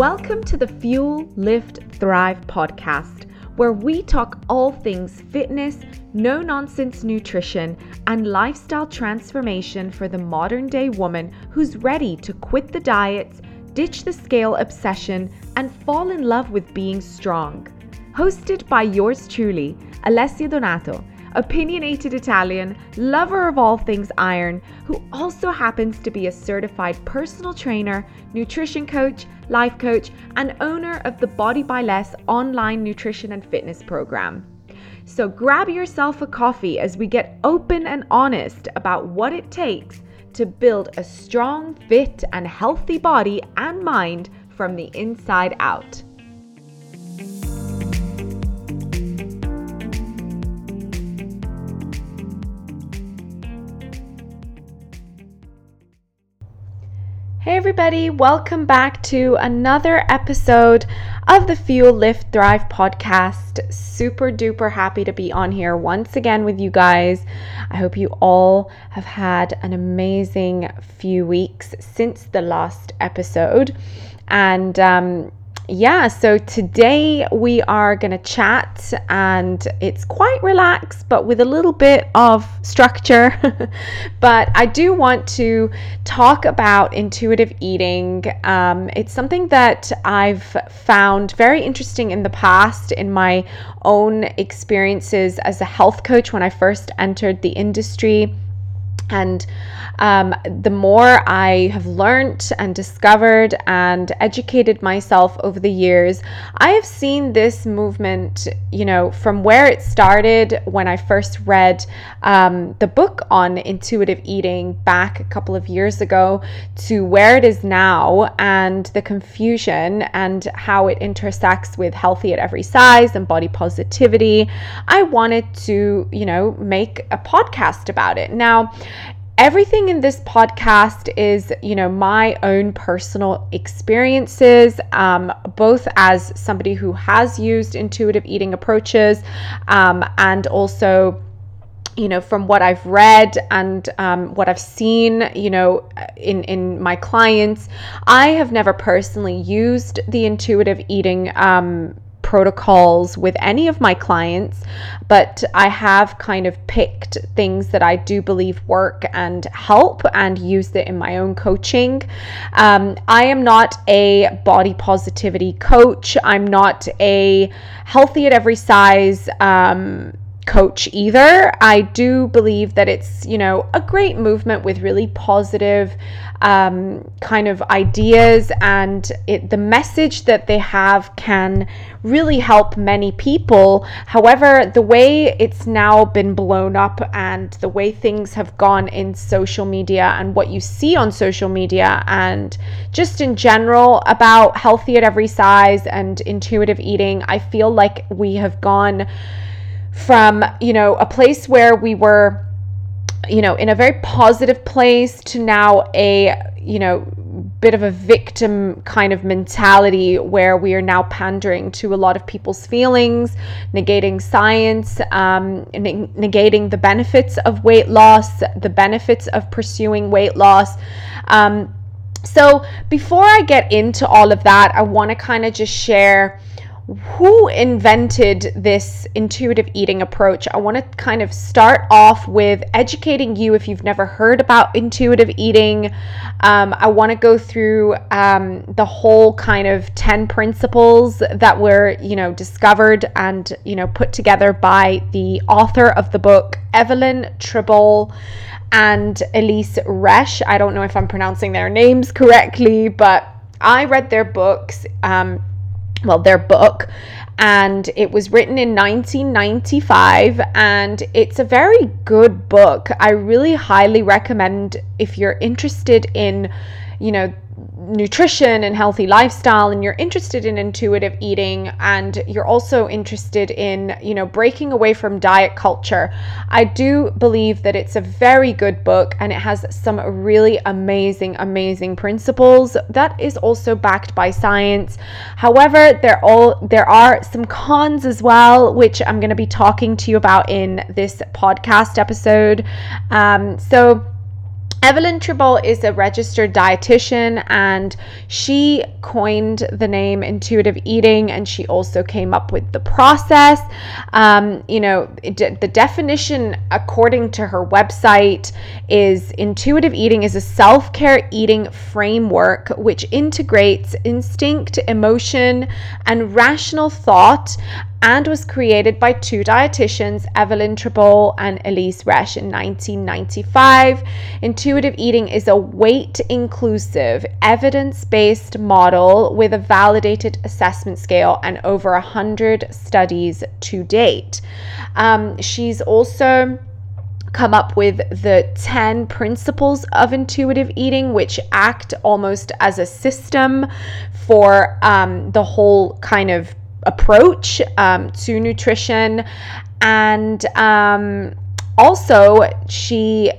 Welcome to the Fuel, Lift, Thrive podcast, where we talk all things fitness, no nonsense nutrition, and lifestyle transformation for the modern day woman who's ready to quit the diets, ditch the scale obsession, and fall in love with being strong. Hosted by yours truly, Alessia Donato opinionated Italian, lover of all things iron, who also happens to be a certified personal trainer, nutrition coach, life coach, and owner of the Body by Less online nutrition and fitness program. So grab yourself a coffee as we get open and honest about what it takes to build a strong, fit, and healthy body and mind from the inside out. Hey, everybody, welcome back to another episode of the Fuel Lift Thrive podcast. Super duper happy to be on here once again with you guys. I hope you all have had an amazing few weeks since the last episode. And um, yeah, so today we are going to chat and it's quite relaxed, but with a little bit of structure. but I do want to talk about intuitive eating. Um, it's something that I've found very interesting in the past in my own experiences as a health coach when I first entered the industry. And um, the more I have learned and discovered and educated myself over the years, I have seen this movement, you know, from where it started when I first read um, the book on intuitive eating back a couple of years ago to where it is now and the confusion and how it intersects with healthy at every size and body positivity. I wanted to, you know, make a podcast about it. Now, everything in this podcast is you know my own personal experiences um, both as somebody who has used intuitive eating approaches um, and also you know from what i've read and um, what i've seen you know in in my clients i have never personally used the intuitive eating um, protocols with any of my clients, but I have kind of picked things that I do believe work and help and used it in my own coaching. Um, I am not a body positivity coach, I'm not a healthy at every size. Um, coach either. I do believe that it's, you know, a great movement with really positive um, kind of ideas, and it, the message that they have can really help many people. However, the way it's now been blown up and the way things have gone in social media and what you see on social media, and just in general about healthy at every size and intuitive eating, I feel like we have gone from, you know, a place where we were, you know, in a very positive place to now a, you know, bit of a victim kind of mentality where we are now pandering to a lot of people's feelings, negating science, um, negating the benefits of weight loss, the benefits of pursuing weight loss. Um, so, before I get into all of that, I want to kind of just share who invented this intuitive eating approach? I want to kind of start off with educating you if you've never heard about intuitive eating. Um, I want to go through um, the whole kind of 10 principles that were, you know, discovered and, you know, put together by the author of the book, Evelyn Tribole and Elise Resch. I don't know if I'm pronouncing their names correctly, but I read their books. Um, well, their book, and it was written in 1995 and it's a very good book. I really highly recommend if you're interested in, you know, nutrition and healthy lifestyle and you're interested in intuitive eating and you're also interested in you know breaking away from diet culture i do believe that it's a very good book and it has some really amazing amazing principles that is also backed by science. However there all there are some cons as well which i'm going to be talking to you about in this podcast episode. Um, so Evelyn Tribole is a registered dietitian and she coined the name intuitive eating and she also came up with the process. Um, you know, it, the definition, according to her website, is intuitive eating is a self care eating framework which integrates instinct, emotion, and rational thought and was created by two dietitians, Evelyn Tribole and Elise Resch, in 1995. Intuitive eating is a weight inclusive, evidence based model with a validated assessment scale and over 100 studies to date. Um, she's also come up with the 10 principles of intuitive eating, which act almost as a system for um, the whole kind of approach um, to nutrition. And um, also, she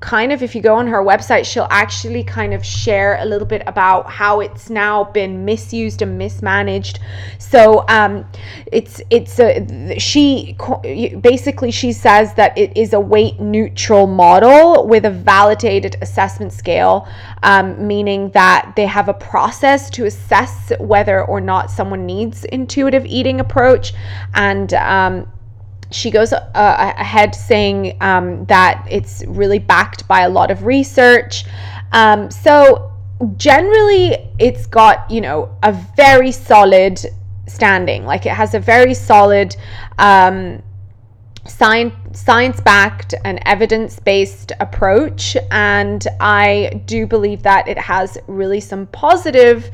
kind of if you go on her website she'll actually kind of share a little bit about how it's now been misused and mismanaged. So um it's it's a she basically she says that it is a weight neutral model with a validated assessment scale um, meaning that they have a process to assess whether or not someone needs intuitive eating approach. And um she goes uh, ahead saying um, that it's really backed by a lot of research. Um, so generally, it's got you know a very solid standing. Like it has a very solid um, science science backed and evidence based approach and i do believe that it has really some positive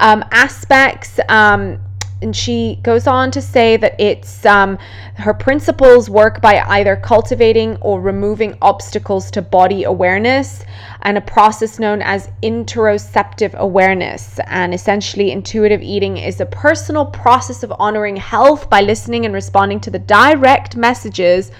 um, aspects um, and she goes on to say that it's um, her principles work by either cultivating or removing obstacles to body awareness and a process known as interoceptive awareness. And essentially intuitive eating is a personal process of honoring health by listening and responding to the direct messages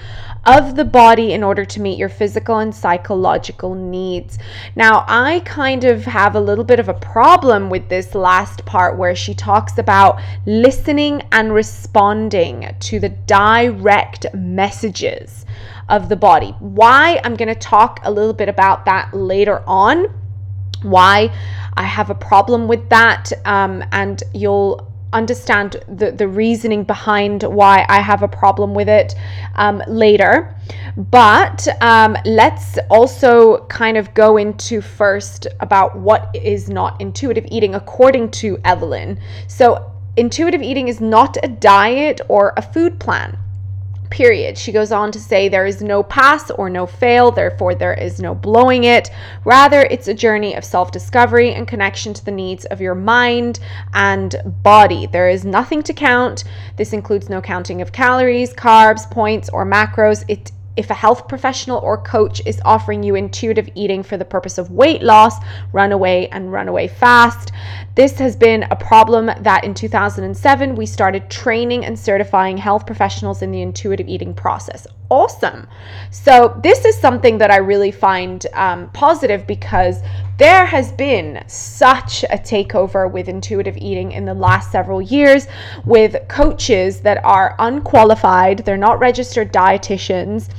of the body in order to meet your physical and psychological needs. Now, I kind of have a little bit of a problem with this last part where she talks about listening and responding to the direct messages of the body. Why? I'm going to talk a little bit about that later on. Why I have a problem with that, um, and you'll understand the, the reasoning behind why I have a problem with it um, later. But um, let's also kind of go into first about what is not intuitive eating according to Evelyn. So, intuitive eating is not a diet or a food plan period. She goes on to say there is no pass or no fail, therefore, there is no blowing it. Rather, it's a journey of self discovery and connection to the needs of your mind and body. There is nothing to count. This includes no counting of calories, carbs, points, or macros. It if a health professional or coach is offering you intuitive eating for the purpose of weight loss, run away and run away fast. This has been a problem that in 2007 we started training and certifying health professionals in the intuitive eating process. Awesome. So, this is something that I really find um, positive because there has been such a takeover with intuitive eating in the last several years with coaches that are unqualified, they're not registered dietitians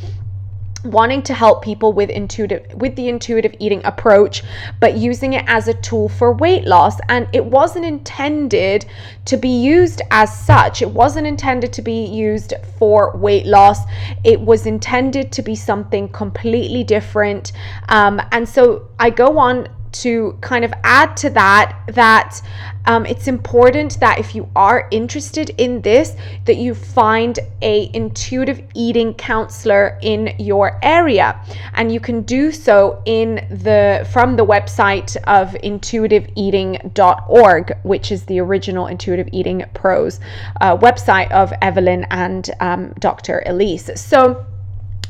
wanting to help people with intuitive with the intuitive eating approach but using it as a tool for weight loss. And it wasn't intended to be used as such. It wasn't intended to be used for weight loss. It was intended to be something completely different. Um, and so i go on to kind of add to that that um, it's important that if you are interested in this that you find a intuitive eating counselor in your area. And you can do so in the from the website of intuitiveeating.org which is the original intuitive eating pros uh, website of evelyn and um, dr elise. So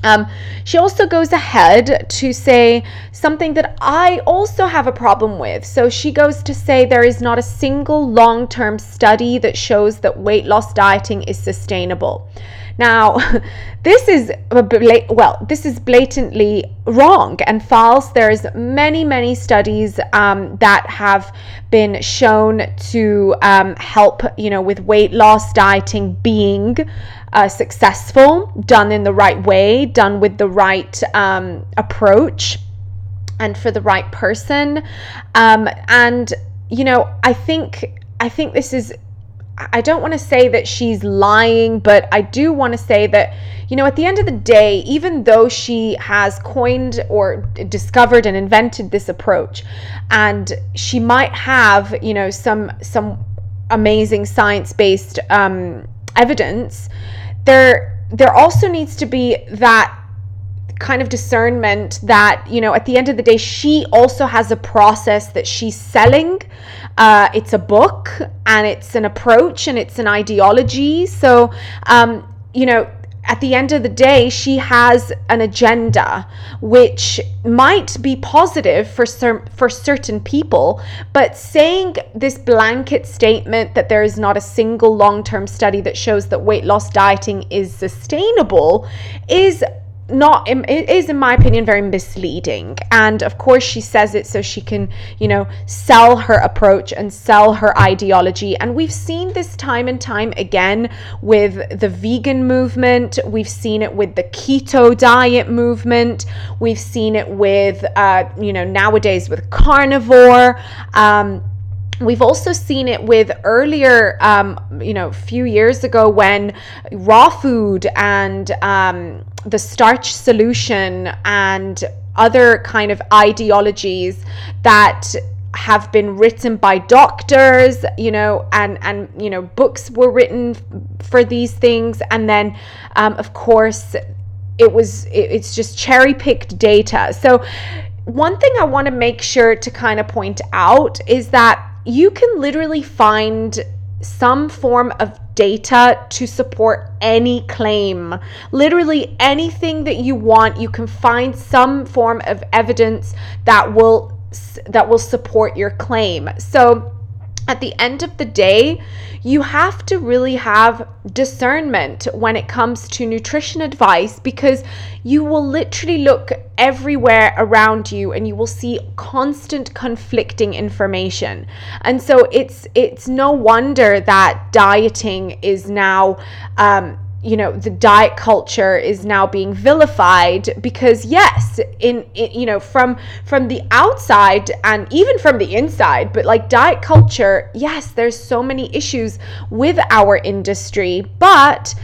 um, she also goes ahead to say something that I also have a problem with. So she goes to say there is not a single long term study that shows that weight loss dieting is sustainable. Now, this is well, this is blatantly wrong and false. There's many, many studies um, that have been shown to um, help, you know, with weight loss dieting being uh, successful, done in the right way, done with the right um, approach. and for the right person. Um, and you know, I think I think this is I don't want to say that she's lying, but I do want to say that, you know, at the end of the day, even though she has coined or discovered and invented this approach, and she might have, you know, some some amazing science-based um, evidence, there there also needs to be that kind of discernment that you know at the end of the day she also has a process that she's selling uh, it's a book and it's an approach and it's an ideology. So um, you know at the end of the day, she has an agenda which might be positive for cer- for certain people, but saying this blanket statement that there is not a single long-term study that shows that weight loss dieting is sustainable is not it is in my opinion very misleading. And of course she says it so she can you know sell her approach and sell her ideology. And we've seen this time and time again with the vegan movement. We've seen it with the keto diet movement. We've seen it with uh, you know nowadays with carnivore. Um, We've also seen it with earlier, um, you know, a few years ago when raw food and um, the starch solution and other kind of ideologies that have been written by doctors you know and and you know books were written for these things. And then um, of course it was it, it's just cherry picked data. So one thing i want to make sure to kind of point out is that you can literally find some form of data to support any claim. Literally anything that you want, you can find some form of evidence that will that will support your claim. So at the end of the day, you have to really have discernment when it comes to nutrition advice because you will literally look everywhere around you and you will see constant conflicting information. And so it's it's no wonder that dieting is now um, you know the diet culture is now being vilified because yes in, in, you know from from the outside and even from the inside but like diet culture yes there's so many issues with our industry but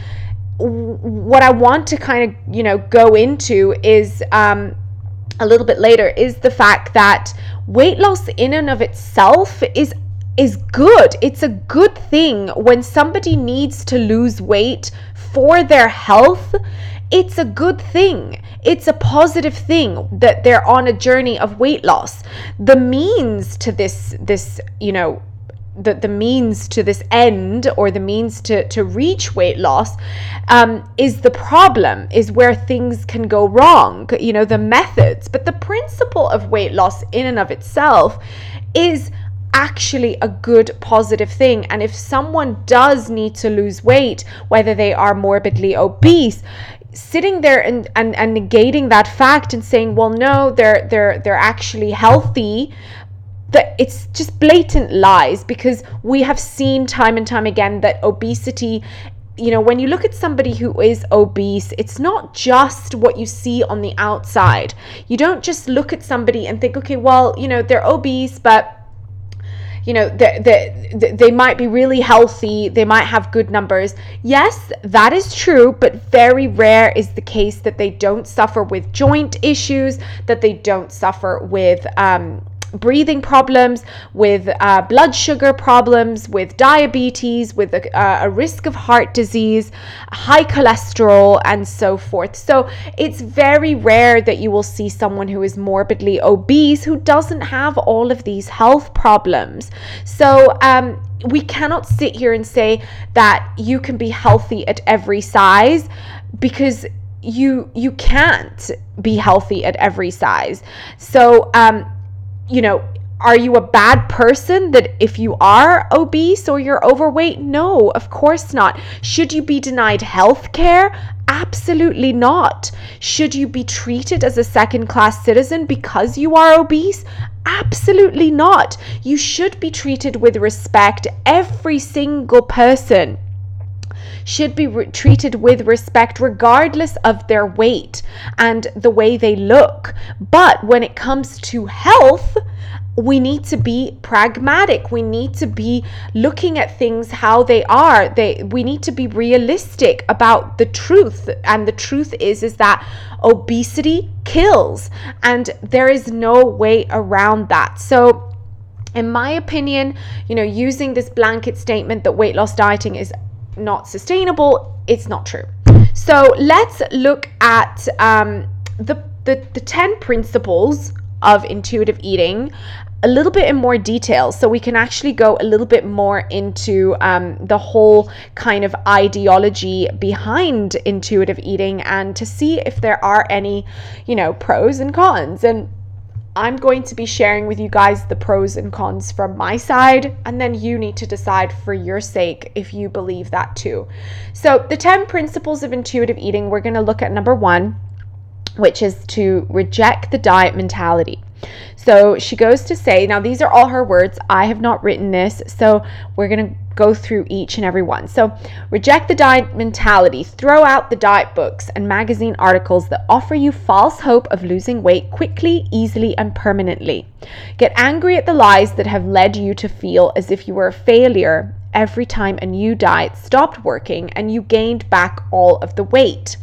what i want to kind of you know go into is um a little bit later is the fact that weight loss in and of itself is is good. It's a good thing when somebody needs to lose weight for their health, it's a good thing. It's a positive thing that they're on a journey of weight loss. The means to this this, you know, the, the means to this end or the means to, to reach weight loss um, is the problem, is where things can go wrong, you know, the methods. But the principle of weight loss in and of itself is actually a good positive thing. And if someone does need to lose weight, whether they are morbidly obese, sitting there and, and, and negating that fact and saying, well, no, they're they're they're actually healthy, that it's just blatant lies because we have seen time and time again that obesity you know, when you look at somebody who is obese, it's not just what you see on the outside. You don't just look at somebody and think, okay, well, you know, they're obese, but you know they, they, they might be really healthy they might have good numbers. Yes that is true but very rare is the case that they don't suffer with joint issues that they don't suffer with um, breathing problems, with uh, blood sugar problems, with diabetes, with a, uh, a, risk of heart disease, high cholesterol, and so forth. So it's very rare that you will see someone who is morbidly obese who doesn't have all of these health problems. So, um, we cannot sit here and say that you can be healthy at every size because you you can't be healthy at every size. So um you know, are you a bad person that if you are obese or you're overweight? No, of course not. Should you be denied health care? Absolutely not. Should you be treated as a second class citizen because you are obese? Absolutely not. You should be treated with respect, every single person should be re- treated with respect regardless of their weight and the way they look. But when it comes to health, we need to be pragmatic. We need to be looking at things how they are. They we need to be realistic about the truth. And the truth is is that obesity kills. And there is no way around that. So in my opinion you know using this blanket statement that weight loss dieting is not sustainable it's not true. So let's look at um, the, the the 10 principles of intuitive eating a little bit in more detail. So we can actually go a little bit more into um, the whole kind of ideology behind intuitive eating and to see if there are any you know pros and cons. And I'm going to be sharing with you guys the pros and cons from my side, and then you need to decide for your sake if you believe that too. So, the 10 principles of intuitive eating, we're going to look at number one, which is to reject the diet mentality. So she goes to say, now these are all her words. I have not written this, so we're going to go through each and every one. So, reject the diet mentality, throw out the diet books and magazine articles that offer you false hope of losing weight quickly, easily, and permanently. Get angry at the lies that have led you to feel as if you were a failure every time a new diet stopped working and you gained back all of the weight.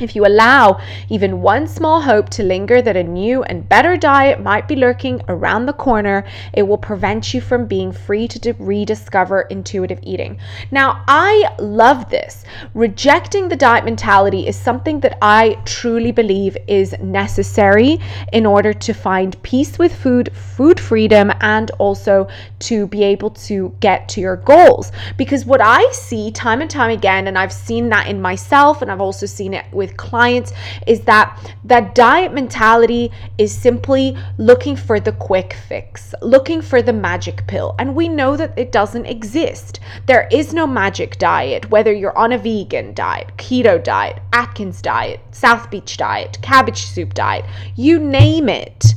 If you allow even one small hope to linger that a new and better diet might be lurking around the corner, it will prevent you from being free to rediscover intuitive eating. Now, I love this. Rejecting the diet mentality is something that I truly believe is necessary in order to find peace with food, food freedom, and also to be able to get to your goals. Because what I see time and time again, and I've seen that in myself, and I've also seen it with with clients is that that diet mentality is simply looking for the quick fix, looking for the magic pill. And we know that it doesn't exist. There is no magic diet, whether you're on a vegan diet, keto diet, Atkins diet, South Beach diet, cabbage soup diet, you name it.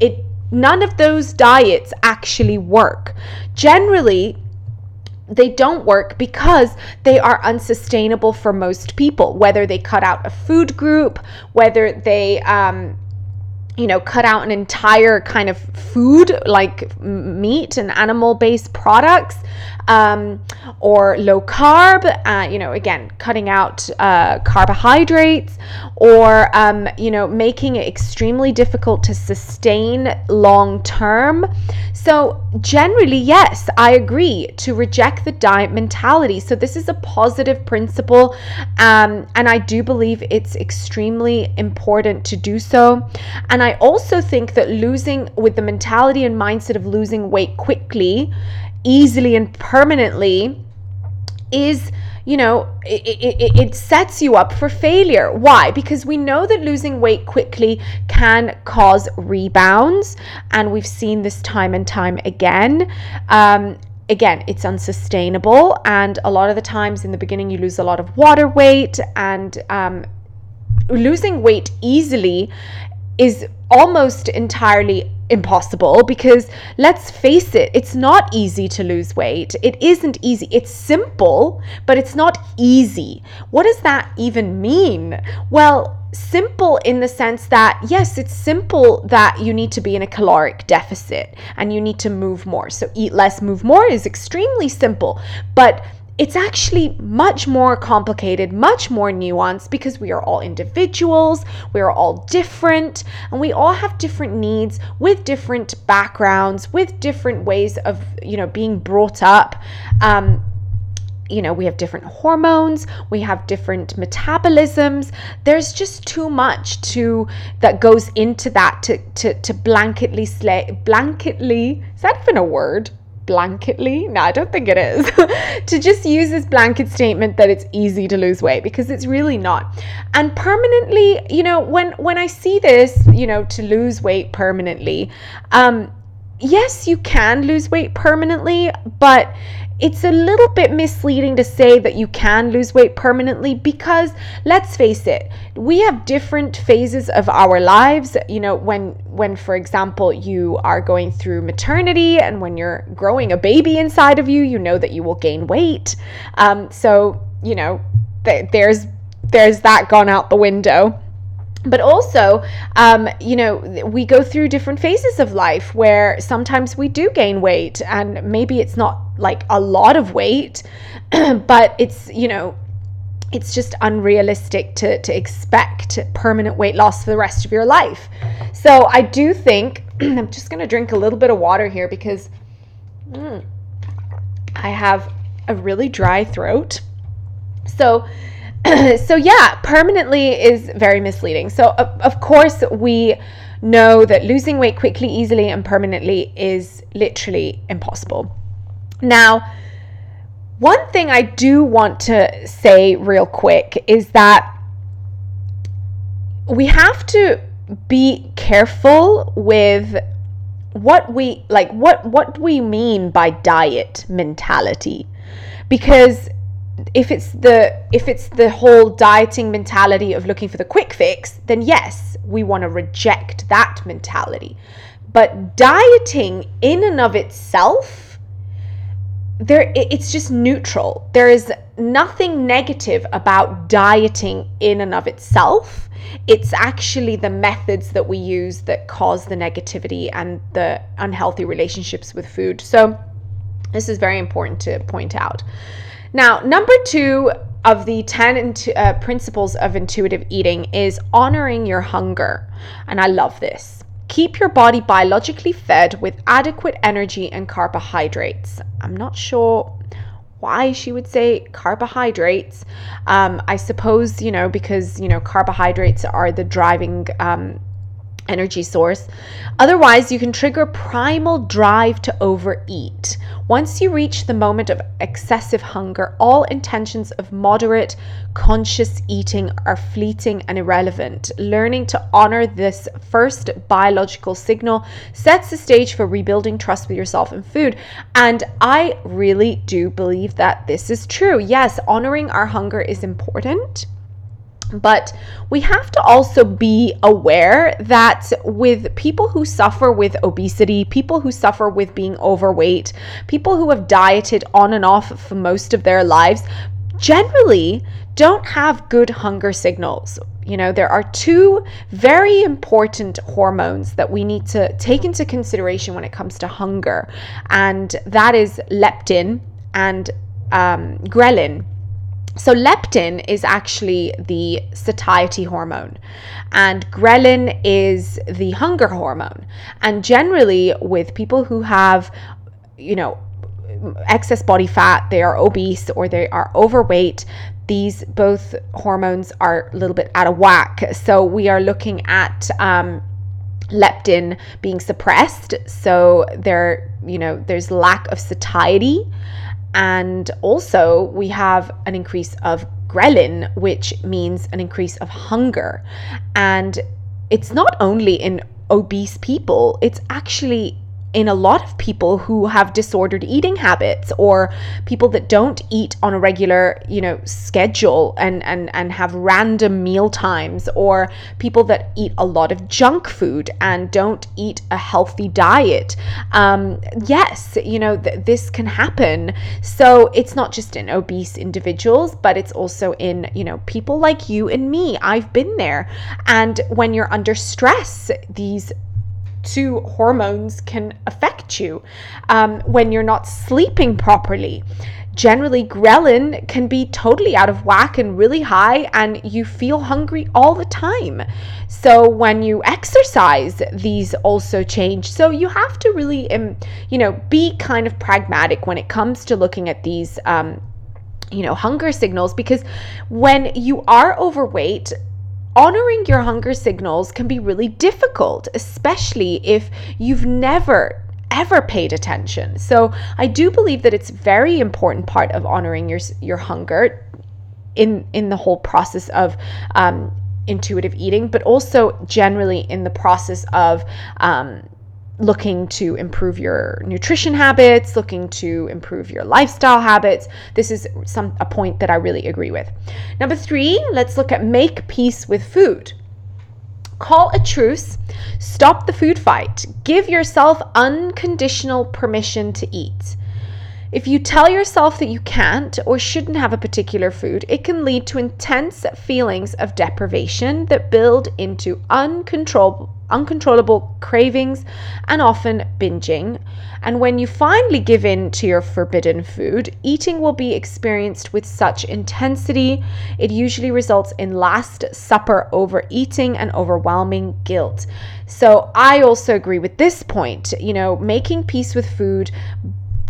It none of those diets actually work. Generally, they don't work because they are unsustainable for most people, whether they cut out a food group, whether they, um, you know, cut out an entire kind of food like meat and animal based products um, or low carb, uh, you know, again, cutting out uh, carbohydrates or, um, you know, making it extremely difficult to sustain long term. So, generally, yes, I agree to reject the diet mentality. So, this is a positive principle, um, and I do believe it's extremely important to do so. And I also think that losing with the mentality and mindset of losing weight quickly easily and permanently is you know it, it, it, sets you up for failure. Why? Because we know that losing weight quickly can cause rebounds and we've seen this time and time again. Um, again it's unsustainable and a lot of the times in the beginning you lose a lot of water weight and um, losing weight easily is almost entirely impossible because let's face it, it's not easy to lose weight. It isn't easy. It's simple, but it's not easy. What does that even mean? Well, simple in the sense that yes, it's simple that you need to be in a caloric deficit and you need to move more. So, eat less, move more is extremely simple, but it's actually much more complicated, much more nuanced because we are all individuals, we are all different, and we all have different needs with different backgrounds, with different ways of, you know, being brought up. Um, you know, we have different hormones, we have different metabolisms. There's just too much to that goes into that to to to blanketly slay blanketly. Is that even a word? Blanketly, no, I don't think it is, to just use this blanket statement that it's easy to lose weight because it's really not. And permanently, you know, when when I see this, you know, to lose weight permanently, um, yes, you can lose weight permanently, but it's a little bit misleading to say that you can lose weight permanently because let's face it we have different phases of our lives. You know when when for example you are going through maternity and when you're growing a baby inside of you you know that you will gain weight. Um, so you know, th- there's there's that gone out the window but also um, you know we go through different phases of life where sometimes we do gain weight and maybe it's not like a lot of weight but it's you know it's just unrealistic to, to expect permanent weight loss for the rest of your life. So i do think i'm just going to drink a little bit of water here because mm, i have a really dry throat. So so yeah, permanently is very misleading. So of, of course we know that losing weight quickly, easily, and permanently is literally impossible. Now, one thing I do want to say real quick is that we have to be careful with what we like what what we mean by diet mentality because if it's the if it's the whole dieting mentality of looking for the quick fix then yes we want to reject that mentality. But dieting in and of itself there it's just neutral. There is nothing negative about dieting in and of itself. It's actually the methods that we use that cause the negativity and the unhealthy relationships with food. So this is very important to point out now, number two of the 10 uh, principles of intuitive eating is honoring your hunger. And I love this. Keep your body biologically fed with adequate energy and carbohydrates. I'm not sure why she would say carbohydrates. Um, I suppose, you know, because, you know, carbohydrates are the driving um, energy source. Otherwise, you can trigger primal drive to overeat. Once you reach the moment of excessive hunger, all intentions of moderate, conscious eating are fleeting and irrelevant. Learning to honor this first biological signal sets the stage for rebuilding trust with yourself and food. And I really do believe that this is true. Yes, honoring our hunger is important. But we have to also be aware that with people who suffer with obesity, people who suffer with being overweight, people who have dieted on and off for most of their lives, generally don't have good hunger signals. You know, there are two very important hormones that we need to take into consideration when it comes to hunger, and that is leptin and um, ghrelin. So, leptin is actually the satiety hormone, and ghrelin is the hunger hormone. And generally, with people who have, you know, excess body fat, they are obese or they are overweight, these both hormones are a little bit out of whack. So, we are looking at, um, leptin being suppressed so there you know there's lack of satiety and also, we have an increase of ghrelin, which means an increase of hunger. And it's not only in obese people, it's actually in a lot of people who have disordered eating habits or people that don't eat on a regular you know schedule and and and have random meal times or people that eat a lot of junk food and don't eat a healthy diet. Um, yes you know th- this can happen. So it's not just in obese individuals but it's also in you know people like you and me. I've been there. And when you're under stress these two hormones can affect you um, when you're not sleeping properly. Generally, ghrelin can be totally out of whack and really high, and you feel hungry all the time. So, when you exercise, these also change. So, you have to really, um, you know, be kind of pragmatic when it comes to looking at these. Um, you know, hunger signals because when you are overweight, honoring your hunger signals can be really difficult, especially if you've never ever paid attention. So I do believe that it's very important part of honoring your your hunger in in the whole process of um, intuitive eating, but also generally in the process of um, looking to improve your nutrition habits, looking to improve your lifestyle habits. This is some a point that I really agree with. Number 3, let's look at make peace with food. Call a truce, stop the food fight, give yourself unconditional permission to eat. If you tell yourself that you can't or shouldn't have a particular food, it can lead to intense feelings of deprivation that build into uncontrollable uncontrollable cravings and often binging. And when you finally give in to your forbidden food, eating will be experienced with such intensity, it usually results in last supper overeating and overwhelming guilt. So I also agree with this point. You know, making peace with food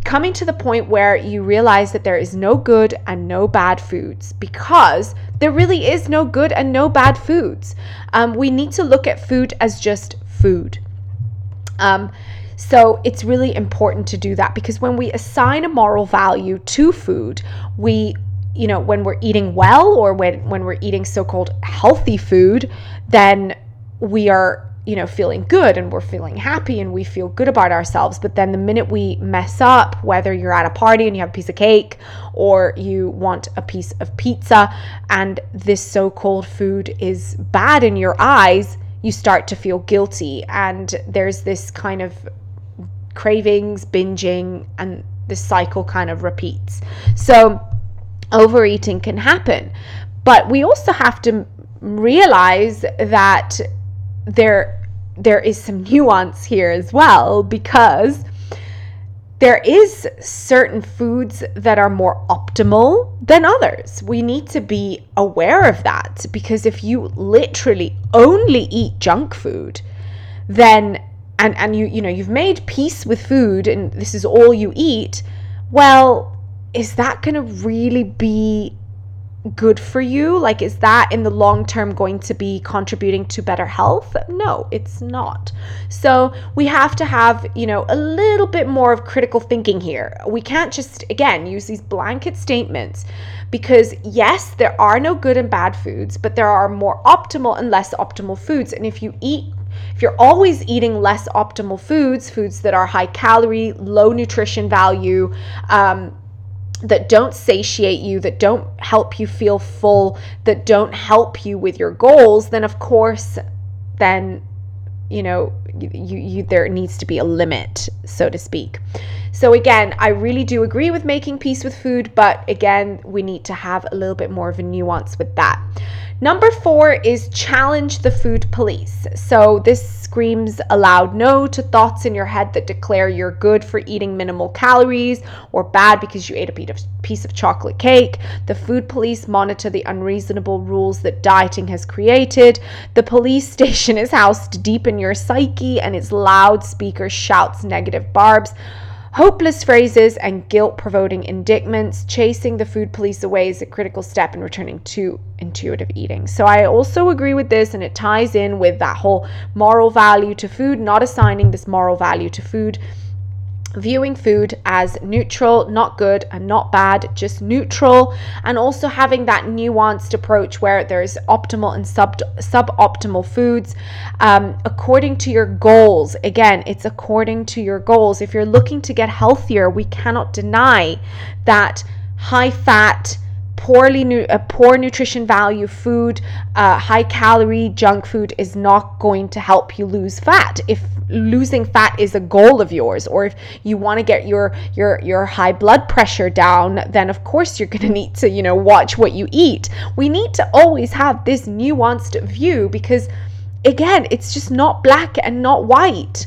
coming to the point where you realize that there is no good and no bad foods because there really is no good and no bad foods. Um, we need to look at food as just food. Um, so it's really important to do that because when we assign a moral value to food, we you know when we're eating well or when when we're eating so-called healthy food then we are you know, feeling good and we're feeling happy and we feel good about ourselves. But then the minute we mess up, whether you're at a party and you have a piece of cake or you want a piece of pizza and this so called food is bad in your eyes, you start to feel guilty. And there's this kind of cravings, binging, and this cycle kind of repeats. So overeating can happen. But we also have to realize that there there is some nuance here as well because there is certain foods that are more optimal than others. We need to be aware of that because if you literally only eat junk food, then and and you you know you've made peace with food and this is all you eat, well, is that going to really be good for you? Like, is that in the long term going to be contributing to better health? No, it's not. So, we have to have, you know, a little bit more of critical thinking here. We can't just, again, use these blanket statements because, yes, there are no good and bad foods, but there are more optimal and less optimal foods. And if you eat if you're always eating less optimal foods, foods that are high calorie, low nutrition value, um, that don't satiate you, that don't help you feel full, that don't help you with your goals, then of course, then you know, you, you there needs to be a limit, so to speak. So again, I really do agree with making peace with food, but again, we need to have a little bit more of a nuance with that. Number four is challenge the food police. So this screams a loud no to thoughts in your head that declare you're good for eating minimal calories or bad because you ate a piece of chocolate cake. The food police monitor the unreasonable rules that dieting has created. The police station is housed deep in your psyche and its loudspeaker shouts negative barbs Hopeless phrases and guilt provoking indictments, chasing the food police away is a critical step in returning to intuitive eating. So, I also agree with this, and it ties in with that whole moral value to food, not assigning this moral value to food viewing food as neutral, not good and not bad, just neutral, and also having that nuanced approach where there's optimal and sub suboptimal foods um, according to your goals. Again, it's according to your goals. If you're looking to get healthier, we cannot deny that high fat poorly a poor nutrition value food, uh, high calorie junk food is not going to help you lose fat. If losing fat is a goal of yours, or if you want to get your your your high blood pressure down, then of course you're going to need to you know watch what you eat. We need to always have this nuanced view because again, it's just not black and not white.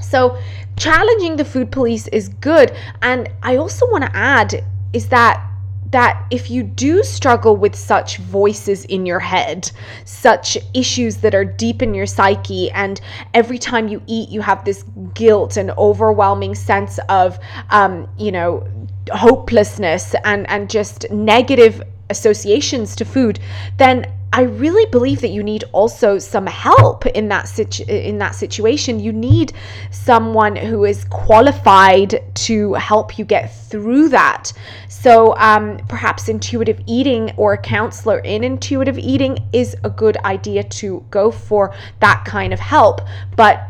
So challenging the food police is good, and I also want to add is that that if you do struggle with such voices in your head, such issues that are deep in your psyche, and every time you eat, you have this guilt and overwhelming sense of, um, you know, hopelessness and, and just negative associations to food, then I really believe that you need also some help in that situ- in that situation. You need someone who is qualified to help you get through that. So um, perhaps intuitive eating or a counselor in intuitive eating is a good idea to go for that kind of help. But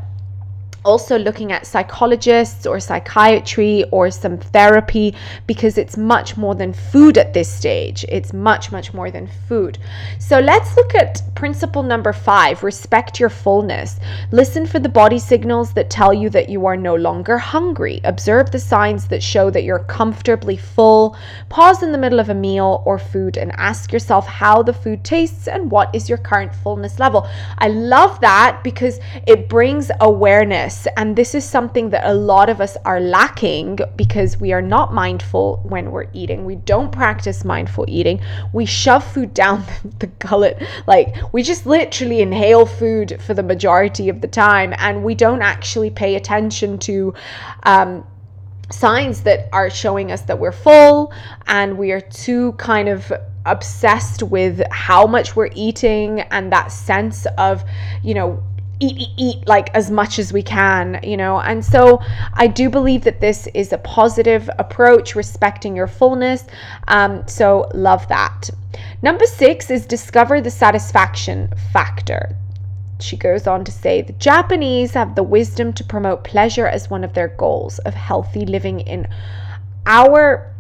also looking at psychologists or psychiatry or some therapy because it's much more than food at this stage. It's much, much more than food. So let's look at principle number five respect your fullness. Listen for the body signals that tell you that you are no longer hungry. Observe the signs that show that you're comfortably full. Pause in the middle of a meal or food and ask yourself how the food tastes and what is your current fullness level. I love that because it brings awareness and this is something that a lot of us are lacking because we are not mindful when we're eating. We don't practice mindful eating. We shove food down the gullet. Like we just literally inhale food for the majority of the time and we don't actually pay attention to um, signs that are showing us that we're full and we are too kind of obsessed with how much we're eating and that sense of you know eat, eat, eat like as much as we can, you know. And so I do believe that this is a positive approach, respecting your fullness. Um, so love that. Number six is discover the satisfaction factor. She goes on to say the Japanese have the wisdom to promote pleasure as one of their goals of healthy living in our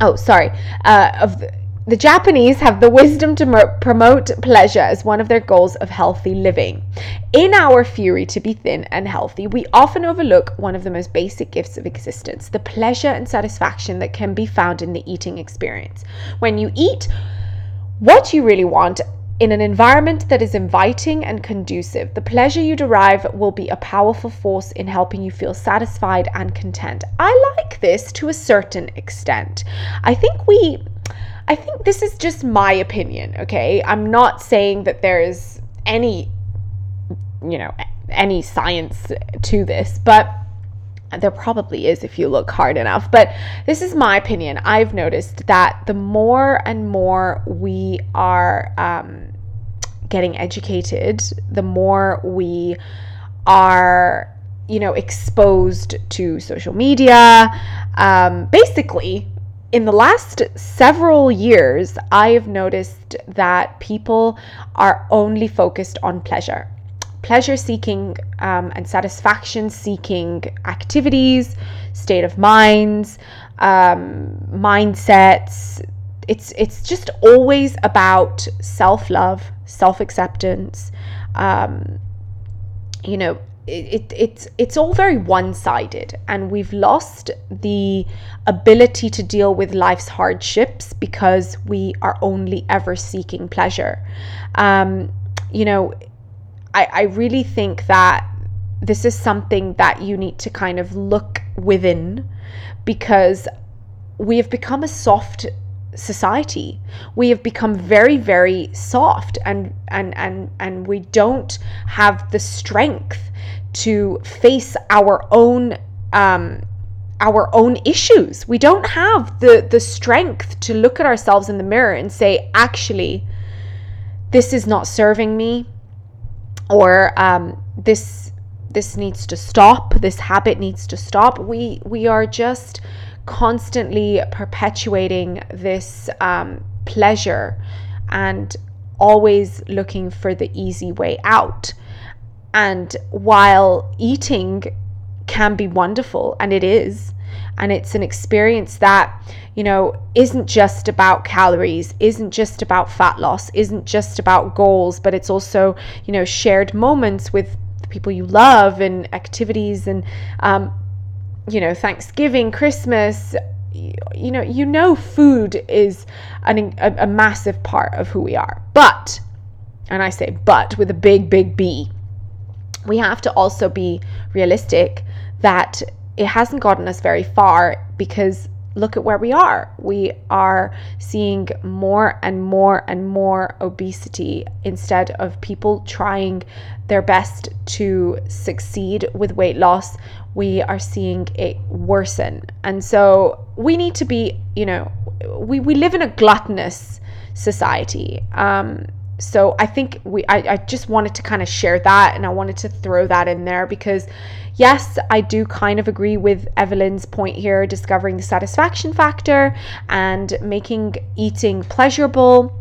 oh sorry uh, of the, the Japanese have the wisdom to promote pleasure as one of their goals of healthy living. In our fury to be thin and healthy, we often overlook one of the most basic gifts of existence the pleasure and satisfaction that can be found in the eating experience. When you eat what you really want, in an environment that is inviting and conducive, the pleasure you derive will be a powerful force in helping you feel satisfied and content. I like this to a certain extent. I think we I think this is just my opinion, okay? I'm not saying that there's any, you know, any science to this, but there probably is if you look hard enough. But this is my opinion. I've noticed that the more and more we are um, getting educated, the more we are you know exposed to social media um, basically in the last several years, I have noticed that people are only focused on pleasure. Pleasure seeking um, and satisfaction seeking activities, state of minds, um, mindsets. It's, it's just always about self love, self acceptance, um, you know, it, it's it's all very one-sided and we've lost the ability to deal with life's hardships because we are only ever seeking pleasure. Um, you know I, I really think that this is something that you need to kind of look within because we have become a soft society. We have become very very soft and and and and we don't have the strength to face our own um, our own issues. We don't have the the strength to look at ourselves in the mirror and say, actually, this is not serving me, or um, this this needs to stop. This habit needs to stop. We we are just constantly perpetuating this um, pleasure and always looking for the easy way out. And while eating can be wonderful, and it is, and it's an experience that, you know, isn't just about calories, isn't just about fat loss, isn't just about goals, but it's also, you know, shared moments with the people you love and activities and, um, you know, Thanksgiving, Christmas, you know, you know, food is an, a, a massive part of who we are. But, and I say but with a big, big B, we have to also be realistic that it hasn't gotten us very far because look at where we are. We are seeing more and more and more obesity instead of people trying their best to succeed with weight loss. We are seeing it worsen. And so we need to be, you know, we, we live in a gluttonous society. Um, so I think we I, I just wanted to kind of share that and I wanted to throw that in there because yes, I do kind of agree with Evelyn's point here, discovering the satisfaction factor and making eating pleasurable,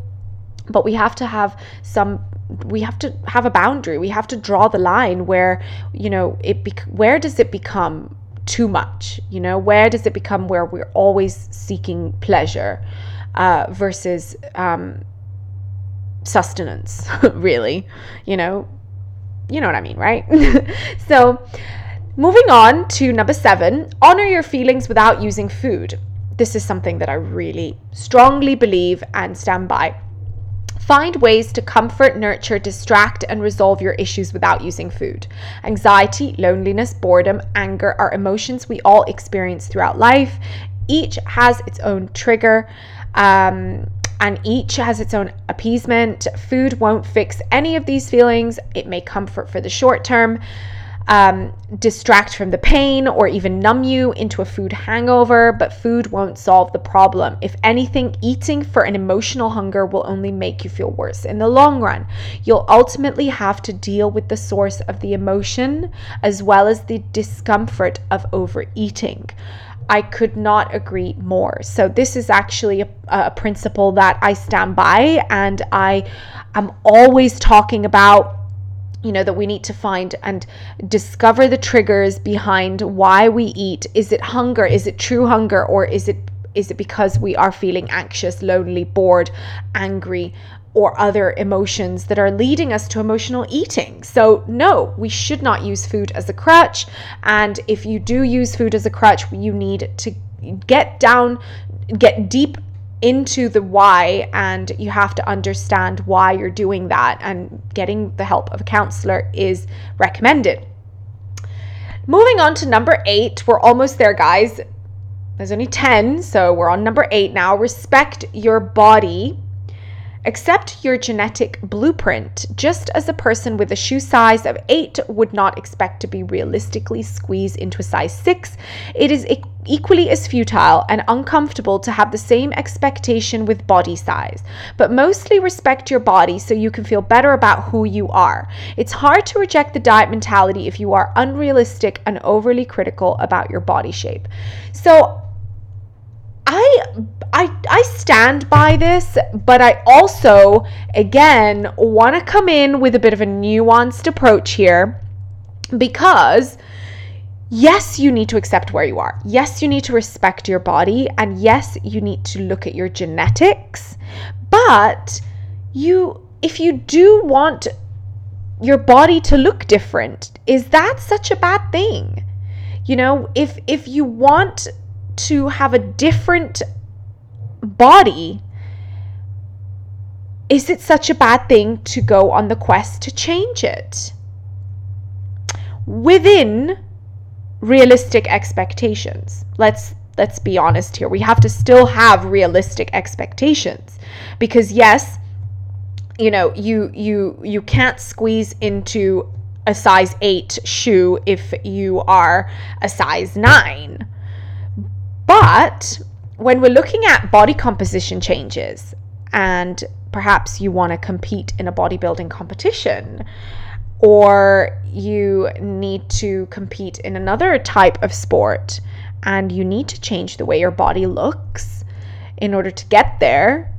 but we have to have some we have to have a boundary. We have to draw the line where you know it where does it become too much? You know where does it become where we're always seeking pleasure uh, versus um, sustenance really you know you know what i mean right so moving on to number seven honor your feelings without using food this is something that i really strongly believe and stand by Find ways to comfort, nurture, distract, and resolve your issues without using food. Anxiety, loneliness, boredom, anger are emotions we all experience throughout life. Each has its own trigger. Um, and each has its own appeasement. Food won't fix any of these feelings. It may comfort for the short term, um, distract from the pain or even numb you into a food hangover, but food won't solve the problem. If anything, eating for an emotional hunger will only make you feel worse in the long run. You'll ultimately have to deal with the source of the emotion as well as the discomfort of overeating. I could not agree more. So, this is actually a, a principle that I stand by, and I am always talking about you know that we need to find and discover the triggers behind why we eat. Is it hunger? Is it true hunger? Or is it is it because we are feeling anxious lonely bored angry or other emotions that are leading us to emotional eating. So, no, we should not use food as a crutch. And if you do use food as a crutch, you need to get down, get deep into the why and you have to understand why you're doing that and getting the help of a counselor is recommended. Moving on to number 8, we're almost there guys. There's only 10, so we're on number 8 now. Respect your body Accept your genetic blueprint, just as a person with a shoe size of 8 would not expect to be realistically squeezed into a size 6. It is e- equally as futile and uncomfortable to have the same expectation with body size, but mostly respect your body so you can feel better about who you are. It's hard to reject the diet mentality if you are unrealistic and overly critical about your body shape. So, I I I stand by this, but I also again want to come in with a bit of a nuanced approach here because yes, you need to accept where you are. Yes, you need to respect your body and yes, you need to look at your genetics. But you if you do want your body to look different, is that such a bad thing? You know, if if you want to have a different body, is it such a bad thing to go on the quest to change it? Within realistic expectations. Let's let's be honest here. We have to still have realistic expectations because yes, you know, you you you can't squeeze into a size 8 shoe if you are a size 9 but when we're looking at body composition changes and perhaps you want to compete in a bodybuilding competition or you need to compete in another type of sport and you need to change the way your body looks in order to get there,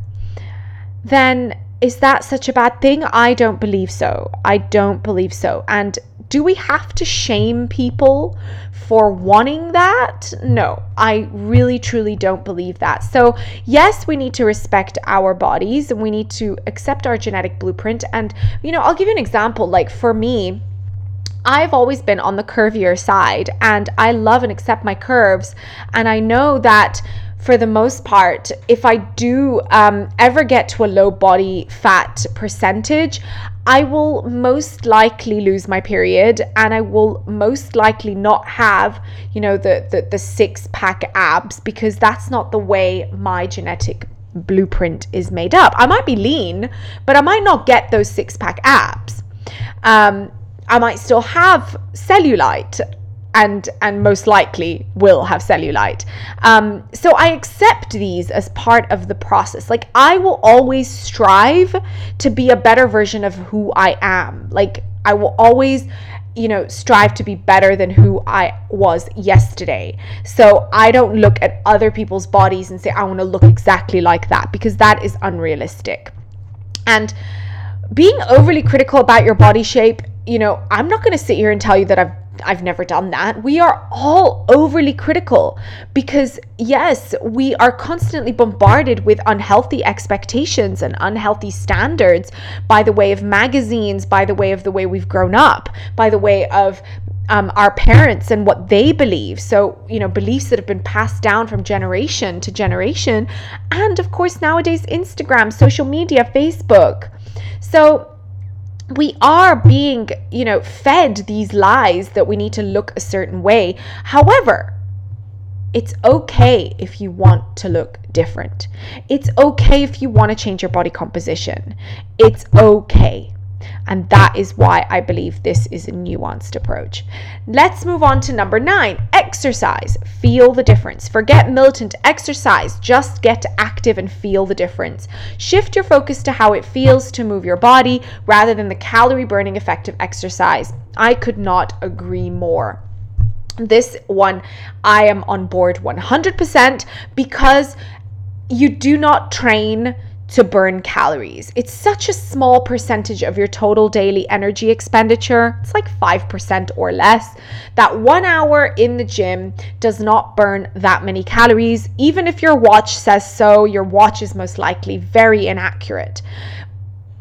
then is that such a bad thing? I don't believe so. I don't believe so. And do we have to shame people for wanting that? No, I really truly don't believe that. So, yes, we need to respect our bodies and we need to accept our genetic blueprint. And, you know, I'll give you an example. Like for me, I've always been on the curvier side and I love and accept my curves. And I know that for the most part, if I do um, ever get to a low body fat percentage, I will most likely lose my period and I will most likely not have, you know, the, the, the six pack abs because that's not the way my genetic blueprint is made up. I might be lean, but I might not get those six pack abs. Um, I might still have cellulite and and most likely will have cellulite. Um, so I accept these as part of the process. Like I will always strive to be a better version of who I am. Like I will always you know strive to be better than who I was yesterday. So I don't look at other people's bodies and say I want to look exactly like that because that is unrealistic. And being overly critical about your body shape, you know, I'm not going to sit here and tell you that I've I've never done that. We are all overly critical because, yes, we are constantly bombarded with unhealthy expectations and unhealthy standards by the way of magazines, by the way of the way we've grown up, by the way of um, our parents and what they believe. So, you know, beliefs that have been passed down from generation to generation. And of course, nowadays, Instagram, social media, Facebook. So, we are being, you know, fed these lies that we need to look a certain way. However, it's okay if you want to look different. It's okay if you want to change your body composition. It's okay. And that is why I believe this is a nuanced approach. Let's move on to number nine exercise. Feel the difference. Forget militant exercise. Just get active and feel the difference. Shift your focus to how it feels to move your body rather than the calorie burning effect of exercise. I could not agree more this one I am on board 100% because you do not train to burn calories. It's such a small percentage of your total daily energy expenditure. It's like 5% or less. That one hour in the gym does not burn that many calories. Even if your watch says so, your watch is most likely very inaccurate.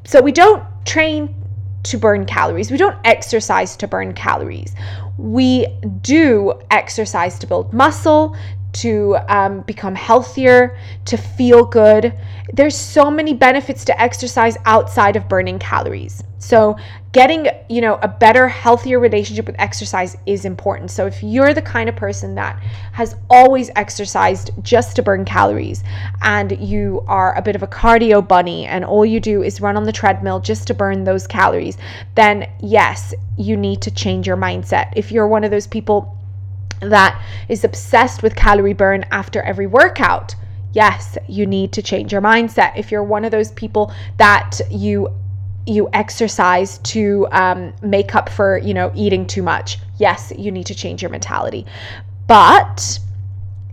So we don't train to burn calories. We don't exercise to burn calories. We do exercise to build muscle, to um, become healthier, to feel good. There's so many benefits to exercise outside of burning calories. So, getting, you know, a better, healthier relationship with exercise is important. So, if you're the kind of person that has always exercised just to burn calories and you are a bit of a cardio bunny and all you do is run on the treadmill just to burn those calories, then yes, you need to change your mindset. If you're one of those people that is obsessed with calorie burn after every workout, yes, you need to change your mindset. If you're one of those people that you you exercise to um, make up for you know eating too much, yes, you need to change your mentality. But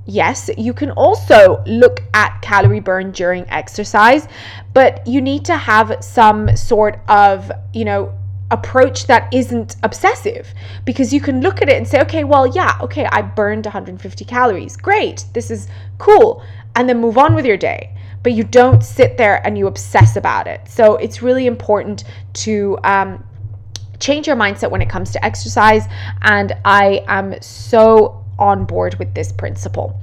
yes, you can also look at calorie burn during exercise, but you need to have some sort of you know approach that isn't obsessive because you can look at it and say, okay, well, yeah, okay, I burned 150 calories. Great, this is cool. And then move on with your day. But you don't sit there and you obsess about it. So it's really important to um, change your mindset when it comes to exercise. And I am so on board with this principle.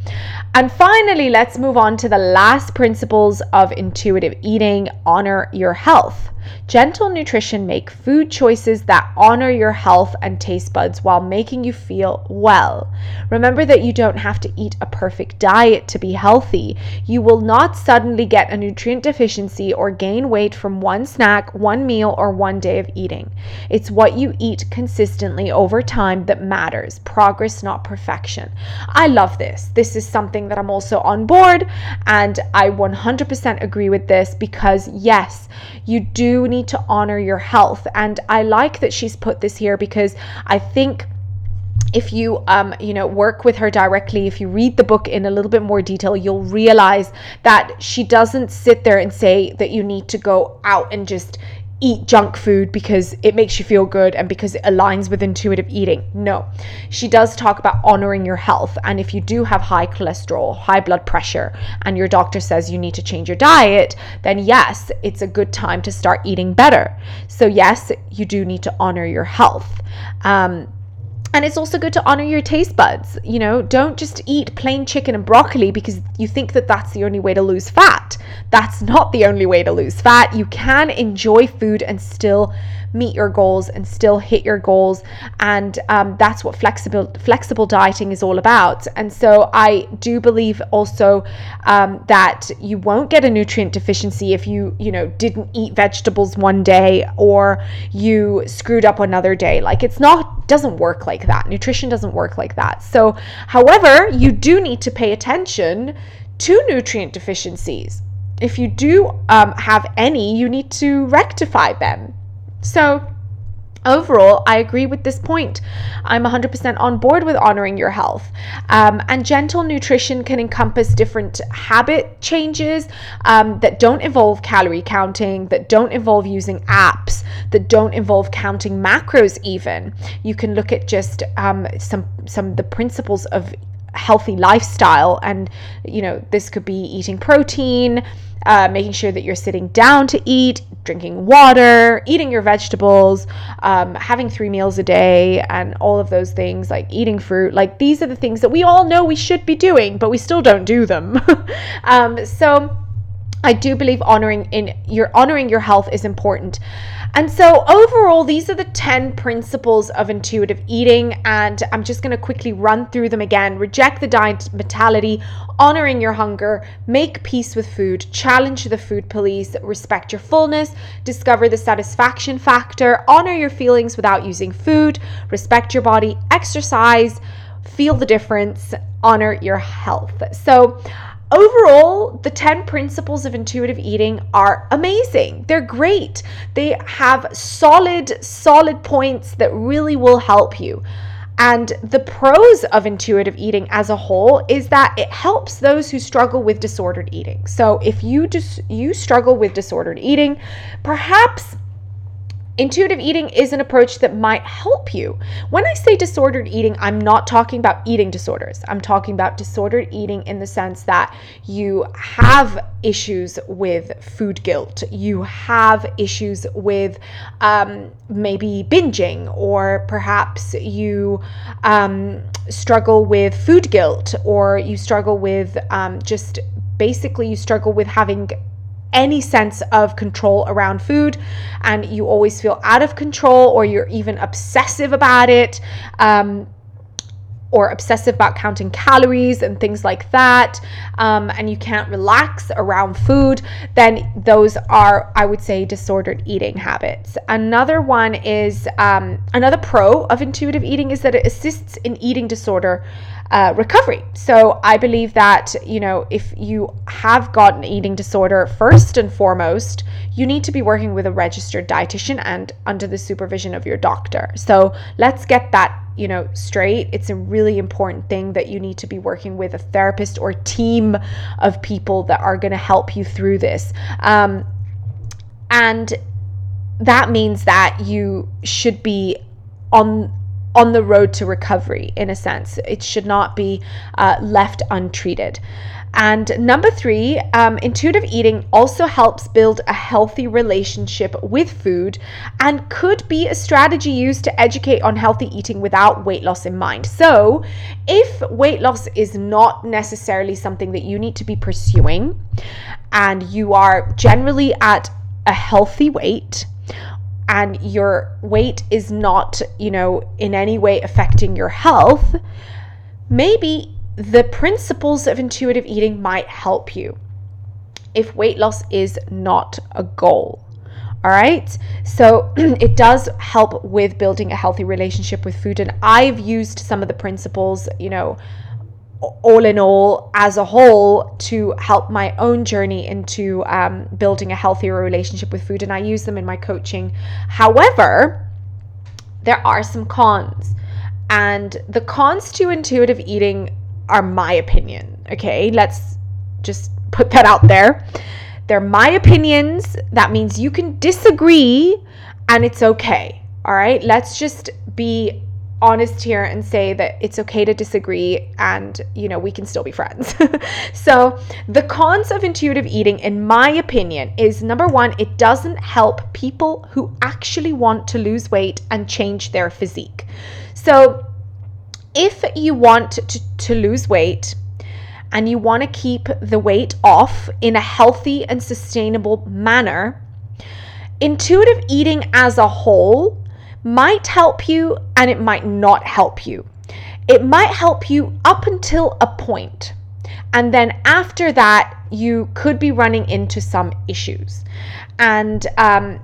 And finally, let's move on to the last principles of intuitive eating honor your health. Gentle nutrition make food choices that honor your health and taste buds while making you feel well. Remember that you don't have to eat a perfect diet to be healthy. You will not suddenly get a nutrient deficiency or gain weight from one snack, one meal, or one day of eating. It's what you eat consistently over time that matters. Progress, not perfection. I love this. This is something that I'm also on board, and I 100% agree with this because, yes, you do need to honor your health. And I like that she's put this here because I think if you um, you know work with her directly if you read the book in a little bit more detail you'll realize that she doesn't sit there and say that you need to go out and just eat junk food because it makes you feel good and because it aligns with intuitive eating. No, she does talk about honoring your health. And if you do have high cholesterol, high blood pressure, and your doctor says you need to change your diet, then yes, it's a good time to start eating better. So, yes, you do need to honor your health. Um, and it's also good to honor your taste buds. You know, don't just eat plain chicken and broccoli because you think that that's the only way to lose fat. That's not the only way to lose fat. You can enjoy food and still meet your goals and still hit your goals. And um, that's what flexible flexible dieting is all about. And so I do believe also um, that you won't get a nutrient deficiency if you you know didn't eat vegetables one day or you screwed up another day. Like it's not doesn't work like that. Nutrition doesn't work like that. So, however, you do need to pay attention to nutrient deficiencies if you do um, have any, you need to rectify them. So, Overall, I agree with this point. I'm 100% on board with honoring your health. Um, and gentle nutrition can encompass different habit changes um, that don't involve calorie counting, that don't involve using apps, that don't involve counting macros, even. You can look at just um, some, some of the principles of healthy lifestyle. And, you know, this could be eating protein uh, making sure that you're sitting down to eat, drinking water, eating your vegetables, um, having three meals a day, and all of those things like eating fruit. Like these are the things that we all know we should be doing, but we still don't do them. um, so I do believe honoring in your honoring your health is important. And so, overall, these are the 10 principles of intuitive eating. And I'm just going to quickly run through them again. Reject the diet mentality, honoring your hunger, make peace with food, challenge the food police, respect your fullness, discover the satisfaction factor, honor your feelings without using food, respect your body, exercise, feel the difference, honor your health. So, overall, the 10 principles of intuitive eating are amazing. They're great. They have solid, solid points that really will help you. And the pros of intuitive eating as a whole is that it helps those who struggle with disordered eating. So if you just you struggle with disordered eating, perhaps Intuitive eating is an approach that might help you. When I say disordered eating, I'm not talking about eating disorders. I'm talking about disordered eating in the sense that you have issues with food guilt, you have issues with um, maybe binging, or perhaps you um, struggle with food guilt, or you struggle with um, just basically you struggle with having any sense of control around food and you always feel out of control or you're even obsessive about it. Um, or obsessive about counting calories and things like that, um, and you can't relax around food, then those are, I would say, disordered eating habits. Another one is um, another pro of intuitive eating is that it assists in eating disorder uh, recovery. So I believe that, you know, if you have got an eating disorder, first and foremost, you need to be working with a registered dietitian and under the supervision of your doctor. So let's get that you know straight it's a really important thing that you need to be working with a therapist or team of people that are going to help you through this um, and that means that you should be on on the road to recovery in a sense. It should not be uh, left untreated. And number three, um, intuitive eating also helps build a healthy relationship with food and could be a strategy used to educate on healthy eating without weight loss in mind. So, if weight loss is not necessarily something that you need to be pursuing and you are generally at a healthy weight, and your weight is not, you know, in any way affecting your health, maybe the principles of intuitive eating might help you if weight loss is not a goal. All right. So it does help with building a healthy relationship with food. And I've used some of the principles, you know, all in all, as a whole, to help my own journey into um, building a healthier relationship with food. And I use them in my coaching. However, there are some cons. And the cons to intuitive eating are my opinion. Okay, let's just put that out there. They're my opinions. That means you can disagree and it's okay. All right, let's just be honest here and say that it's okay to disagree and you know we can still be friends. so, the cons of intuitive eating in my opinion is number 1 it doesn't help people who actually want to lose weight and change their physique. So, if you want to, to lose weight and you want to keep the weight off in a healthy and sustainable manner, intuitive eating as a whole might help you and it might not help you. It might help you up until a point, And then after that, you could be running into some issues. And um,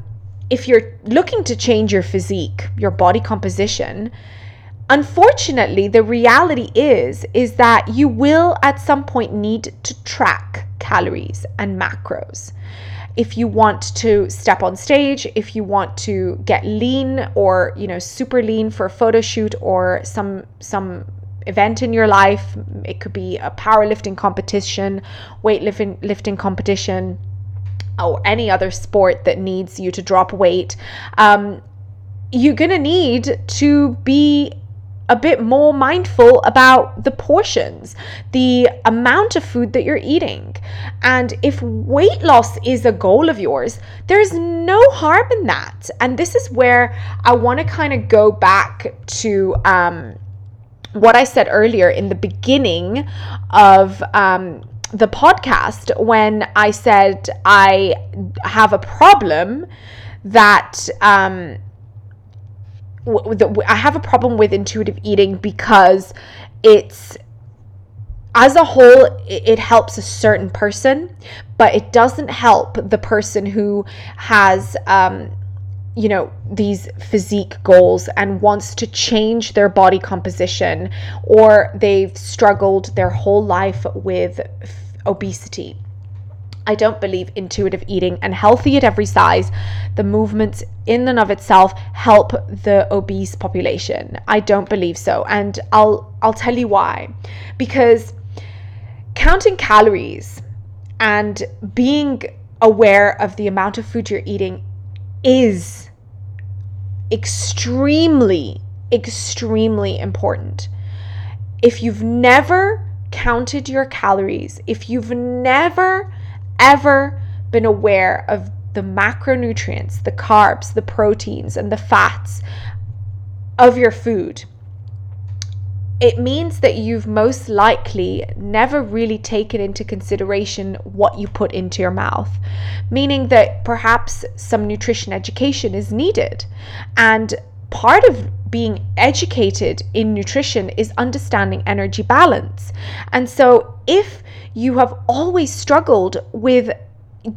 if you're looking to change your physique, your body composition, unfortunately the reality is is that you will at some point need to track calories and macros if you want to step on stage, if you want to get lean or, you know, super lean for a photo shoot or some some event in your life, it could be a powerlifting competition, weightlifting lifting competition, or any other sport that needs you to drop weight. Um, you're going to need to be a bit more mindful about the portions, the amount of food that you're eating. And if weight loss is a goal of yours, there's no harm in that. And this is where I want to kind of go back to um, what I said earlier in the beginning of. Um, the podcast when I said I have a problem that um, I have a problem with intuitive eating because it's as a whole it helps a certain person but it doesn't help the person who has um, you know these physique goals and wants to change their body composition or they've struggled their whole life with obesity I don't believe intuitive eating and healthy at every size, the movements in and of itself help the obese population. I don't believe so. And I'll I'll tell you why. Because counting calories and being aware of the amount of food you're eating is extremely extremely important. If you've never counted your calories, if you've never ever been aware of the macronutrients, the carbs, the proteins, and the fats of your food, it means that you've most likely never really taken into consideration what you put into your mouth, meaning that perhaps some nutrition education is needed. And part of being educated in nutrition is understanding energy balance. And so if you have always struggled with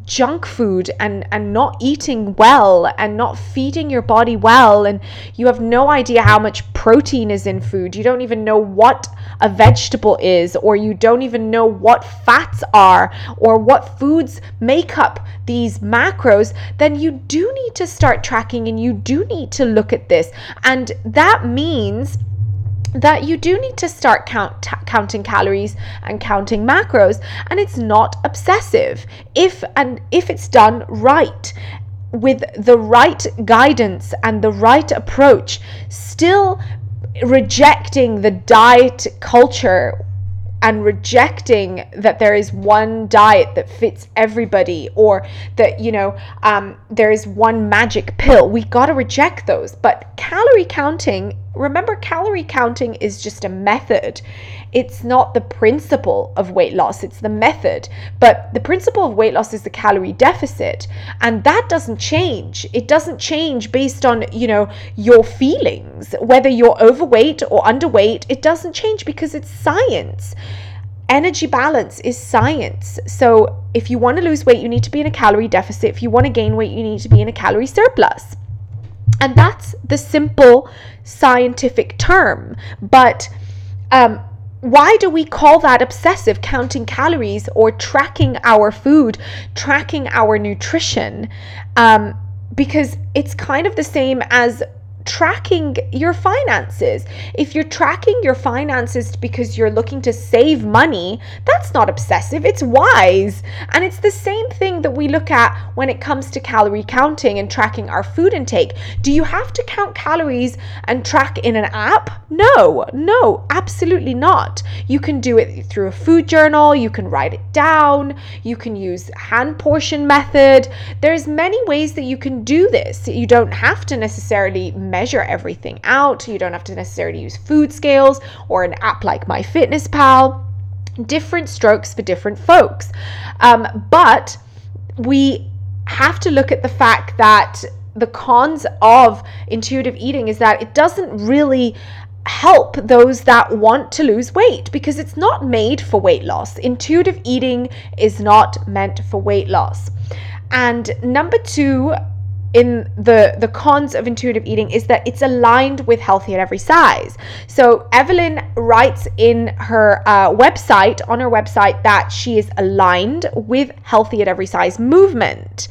junk food and and not eating well and not feeding your body well and you have no idea how much protein is in food. You don't even know what a vegetable is or you don't even know what fats are or what foods make up these macros. Then you do need to start tracking and you do need to look at this. And that means that you do need to start count, t- counting calories and counting macros and it's not obsessive. If and if it's done right with the right guidance and the right approach still rejecting the diet culture and rejecting that there is one diet that fits everybody or that you know um, there is one magic pill we got to reject those. But calorie counting remember calorie counting is just a method. It's not the principle of weight loss it's the method. But the principle of weight loss is the calorie deficit and that doesn't change. It doesn't change based on you know your feelings. Whether you're overweight or underweight it doesn't change because it's science. Energy balance is science. So if you want to lose weight you need to be in a calorie deficit. If you want to gain weight you need to be in a calorie surplus and that's the simple scientific term. But um, why do we call that obsessive? Counting calories or tracking our food tracking our nutrition. Um, because it's kind of the same as tracking your finances. If you're tracking your finances because you're looking to save money, that's not obsessive, it's wise. And it's the same thing that we look at when it comes to calorie counting and tracking our food intake. Do you have to count calories and track in an app? No, no, absolutely not. You can do it through a food journal, you can write it down, you can use hand portion method. There's many ways that you can do this. You don't have to necessarily measure everything out. You don't have to necessarily use food scales or an app like MyFitnessPal. Different strokes for different folks. Um, but we have to look at the fact that the cons of intuitive eating is that it doesn't really help those that want to lose weight because it's not made for weight loss. Intuitive eating is not meant for weight loss. And number two, in the the cons of intuitive eating is that it's aligned with healthy at every size so evelyn writes in her uh, website on her website that she is aligned with healthy at every size movement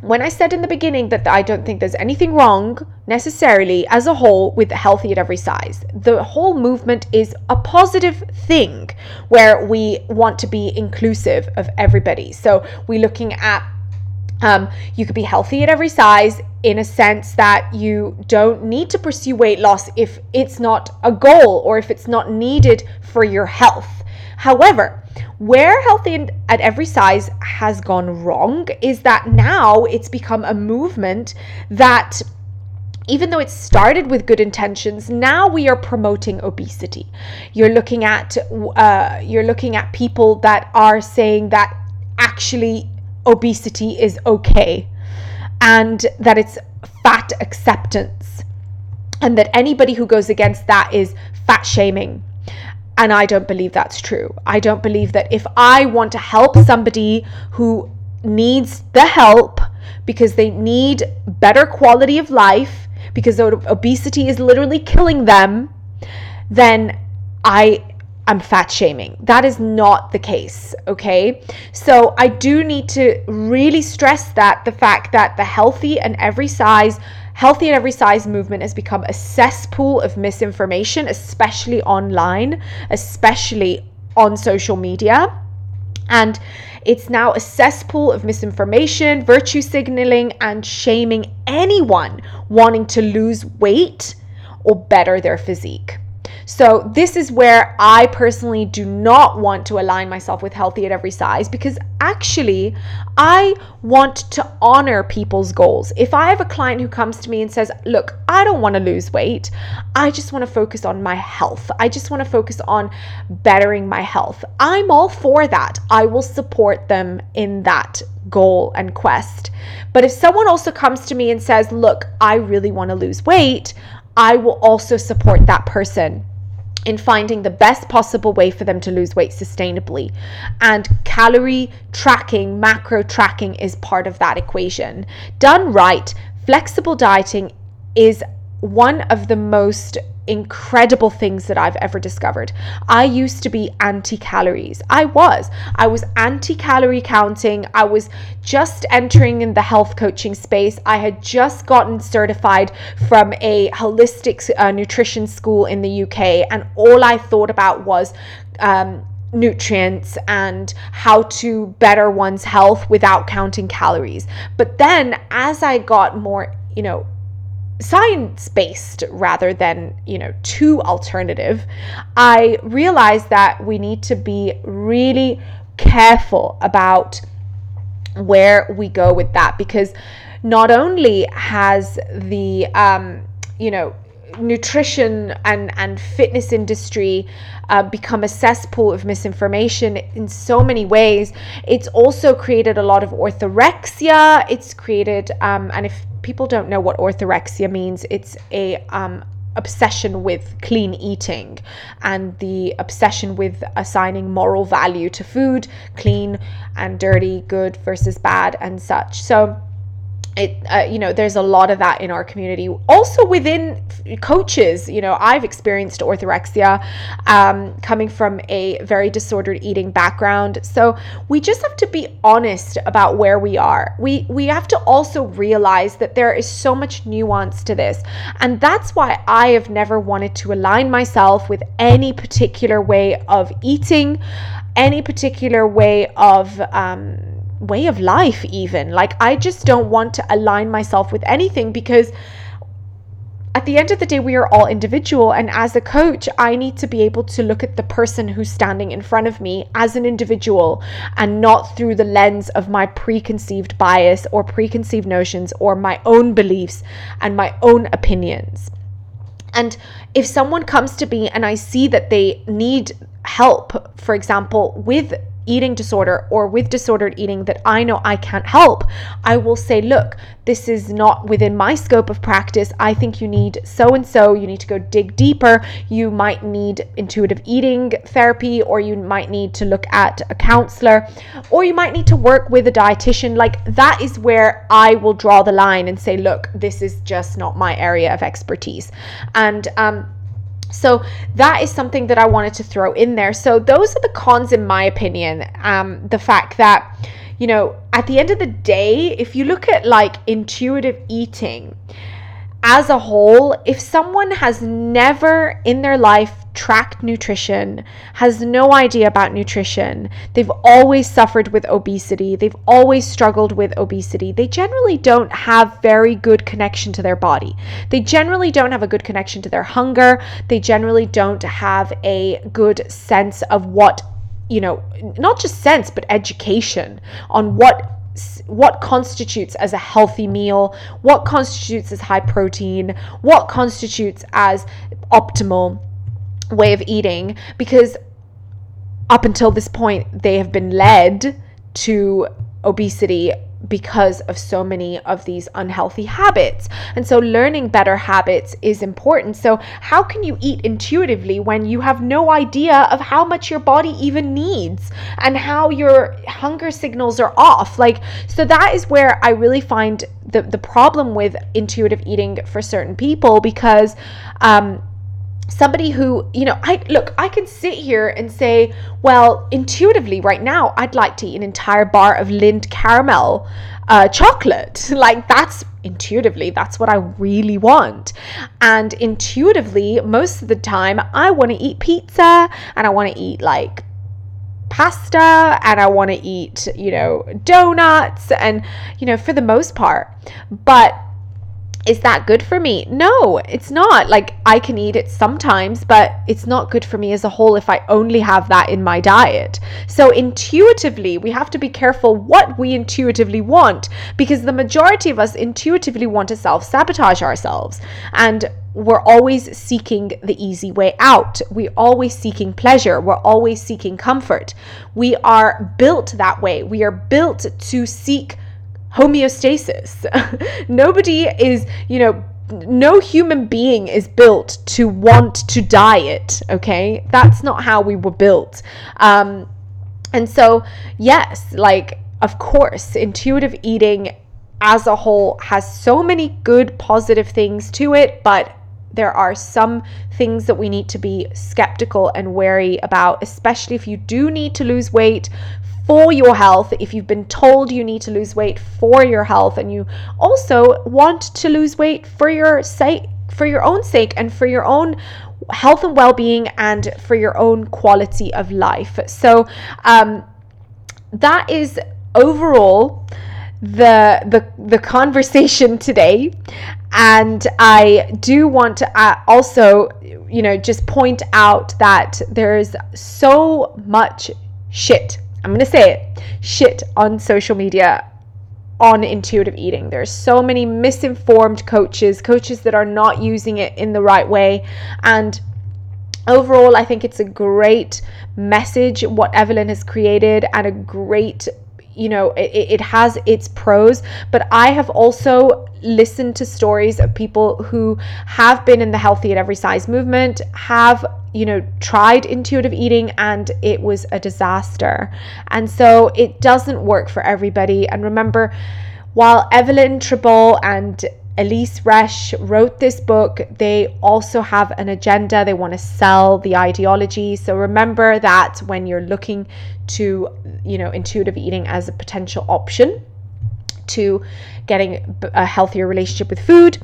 when I said in the beginning that I don't think there's anything wrong necessarily as a whole with healthy at every size, the whole movement is a positive thing where we want to be inclusive of everybody. So we're looking at um, you could be healthy at every size in a sense that you don't need to pursue weight loss if it's not a goal or if it's not needed for your health. However, where healthy at every size has gone wrong is that now it's become a movement that even though it started with good intentions now we are promoting obesity you're looking at uh, you're looking at people that are saying that actually obesity is okay and that it's fat acceptance and that anybody who goes against that is fat shaming. And I don't believe that's true. I don't believe that if I want to help somebody who needs the help because they need better quality of life, because obesity is literally killing them, then I I'm fat shaming. That is not the case, okay? So I do need to really stress that the fact that the healthy and every size healthy at every size movement has become a cesspool of misinformation, especially online, especially on social media. And it's now a cesspool of misinformation, virtue signaling, and shaming anyone wanting to lose weight or better their physique. So, this is where I personally do not want to align myself with healthy at every size because actually, I want to honor people's goals. If I have a client who comes to me and says, Look, I don't want to lose weight, I just want to focus on my health, I just want to focus on bettering my health, I'm all for that. I will support them in that goal and quest. But if someone also comes to me and says, Look, I really want to lose weight, I will also support that person in finding the best possible way for them to lose weight sustainably. And calorie tracking, macro tracking is part of that equation. Done right, flexible dieting is one of the most incredible things that I've ever discovered. I used to be anti calories. I was. I was anti calorie counting. I was just entering in the health coaching space. I had just gotten certified from a holistic uh, nutrition school in the UK, and all I thought about was um, nutrients and how to better one's health without counting calories. But then as I got more, you know, science based rather than, you know, too alternative, I realized that we need to be really careful about where we go with that because not only has the um, you know nutrition and and fitness industry uh, become a cesspool of misinformation in so many ways it's also created a lot of orthorexia it's created um, and if people don't know what orthorexia means, it's a um, obsession with clean eating and the obsession with assigning moral value to food, clean and dirty, good versus bad, and such. So it uh, you know there's a lot of that in our community. Also within coaches you know i've experienced orthorexia um, coming from a very disordered eating background. So we just have to be honest about where we are. We we have to also realize that there is so much nuance to this. And that's why i have never wanted to align myself with any particular way of eating any particular way of um, way of life, even. Like, I just don't want to align myself with anything because at the end of the day, we are all individual. And as a coach, I need to be able to look at the person who's standing in front of me as an individual and not through the lens of my preconceived bias or preconceived notions or my own beliefs and my own opinions. And if someone comes to me and I see that they need help, for example, with eating disorder or with disordered eating that I know I can't help, I will say, look, this is not within my scope of practice. I think you need so and so. You need to go dig deeper. You might need intuitive eating therapy, or you might need to look at a counselor, or you might need to work with a dietitian. Like that is where I will draw the line and say, look, this is just not my area of expertise. And, um, so that is something that I wanted to throw in there. So those are the cons, in my opinion. Um, the fact that, you know, at the end of the day, if you look at like intuitive eating as a whole, if someone has never in their life tracked nutrition, has no idea about nutrition, they've always suffered with obesity, they've always struggled with obesity, they generally don't have very good connection to their body. They generally don't have a good connection to their hunger, they generally don't have a good sense of what you know, not just sense, but education on what what constitutes as a healthy meal, what constitutes as high protein, what constitutes as optimal way of eating because up until this point they have been led to obesity because of so many of these unhealthy habits. And so learning better habits is important. So, how can you eat intuitively when you have no idea of how much your body even needs and how your hunger signals are off? Like, so that is where I really find the, the problem with intuitive eating for certain people because, um, somebody who, you know, I look, I can sit here and say, well, intuitively right now, I'd like to eat an entire bar of Lindt caramel uh, chocolate. Like that's intuitively, that's what I really want. And intuitively, most of the time, I want to eat pizza and I want to eat like pasta and I want to eat, you know, donuts and, you know, for the most part. But is that good for me? No, it's not. Like I can eat it sometimes, but it's not good for me as a whole if I only have that in my diet. So intuitively, we have to be careful what we intuitively want because the majority of us intuitively want to self-sabotage ourselves. And we're always seeking the easy way out. We're always seeking pleasure. We're always seeking comfort. We are built that way. We are built to seek homeostasis. Nobody is, you know, no human being is built to want to diet, okay? That's not how we were built. Um, and so, yes, like, of course, intuitive eating as a whole has so many good, positive things to it, but there are some things that we need to be skeptical and wary about, especially if you do need to lose weight for your health, if you've been told you need to lose weight for your health, and you also want to lose weight for your sake, for your own sake, and for your own health and well-being, and for your own quality of life. So um, that is overall the the the conversation today and i do want to uh, also you know just point out that there's so much shit I'm going to say it shit on social media on intuitive eating. There's so many misinformed coaches, coaches that are not using it in the right way. And overall, I think it's a great message what Evelyn has created and a great you know it, it has its pros but i have also listened to stories of people who have been in the healthy at every size movement have you know tried intuitive eating and it was a disaster. And so it doesn't work for everybody. And remember while evelyn tribole and Elyse Resch wrote this book. They also have an agenda. They want to sell the ideology. So remember that when you're looking to, you know, intuitive eating as a potential option to getting a healthier relationship with food.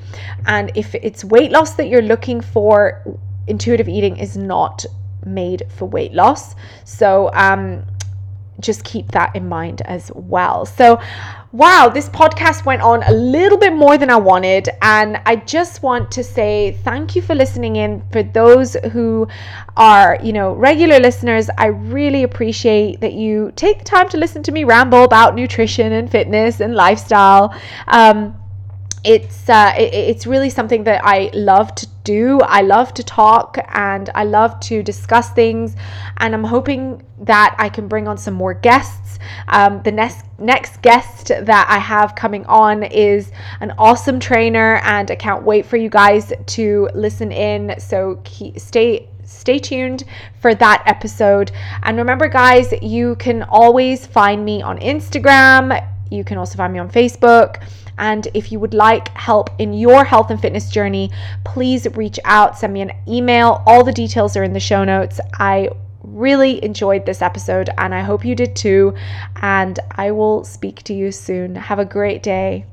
And if it's weight loss that you're looking for, intuitive eating is not made for weight loss. So, um, just keep that in mind as well. So, wow, this podcast went on a little bit more than I wanted. And I just want to say thank you for listening in. For those who are, you know, regular listeners, I really appreciate that you take the time to listen to me ramble about nutrition and fitness and lifestyle. Um, it's uh, it, it's really something that I love to do. I love to talk and I love to discuss things, and I'm hoping that I can bring on some more guests. Um, the next next guest that I have coming on is an awesome trainer, and I can't wait for you guys to listen in. So keep, stay stay tuned for that episode. And remember, guys, you can always find me on Instagram. You can also find me on Facebook. And if you would like help in your health and fitness journey, please reach out, send me an email. All the details are in the show notes. I really enjoyed this episode and I hope you did too. And I will speak to you soon. Have a great day.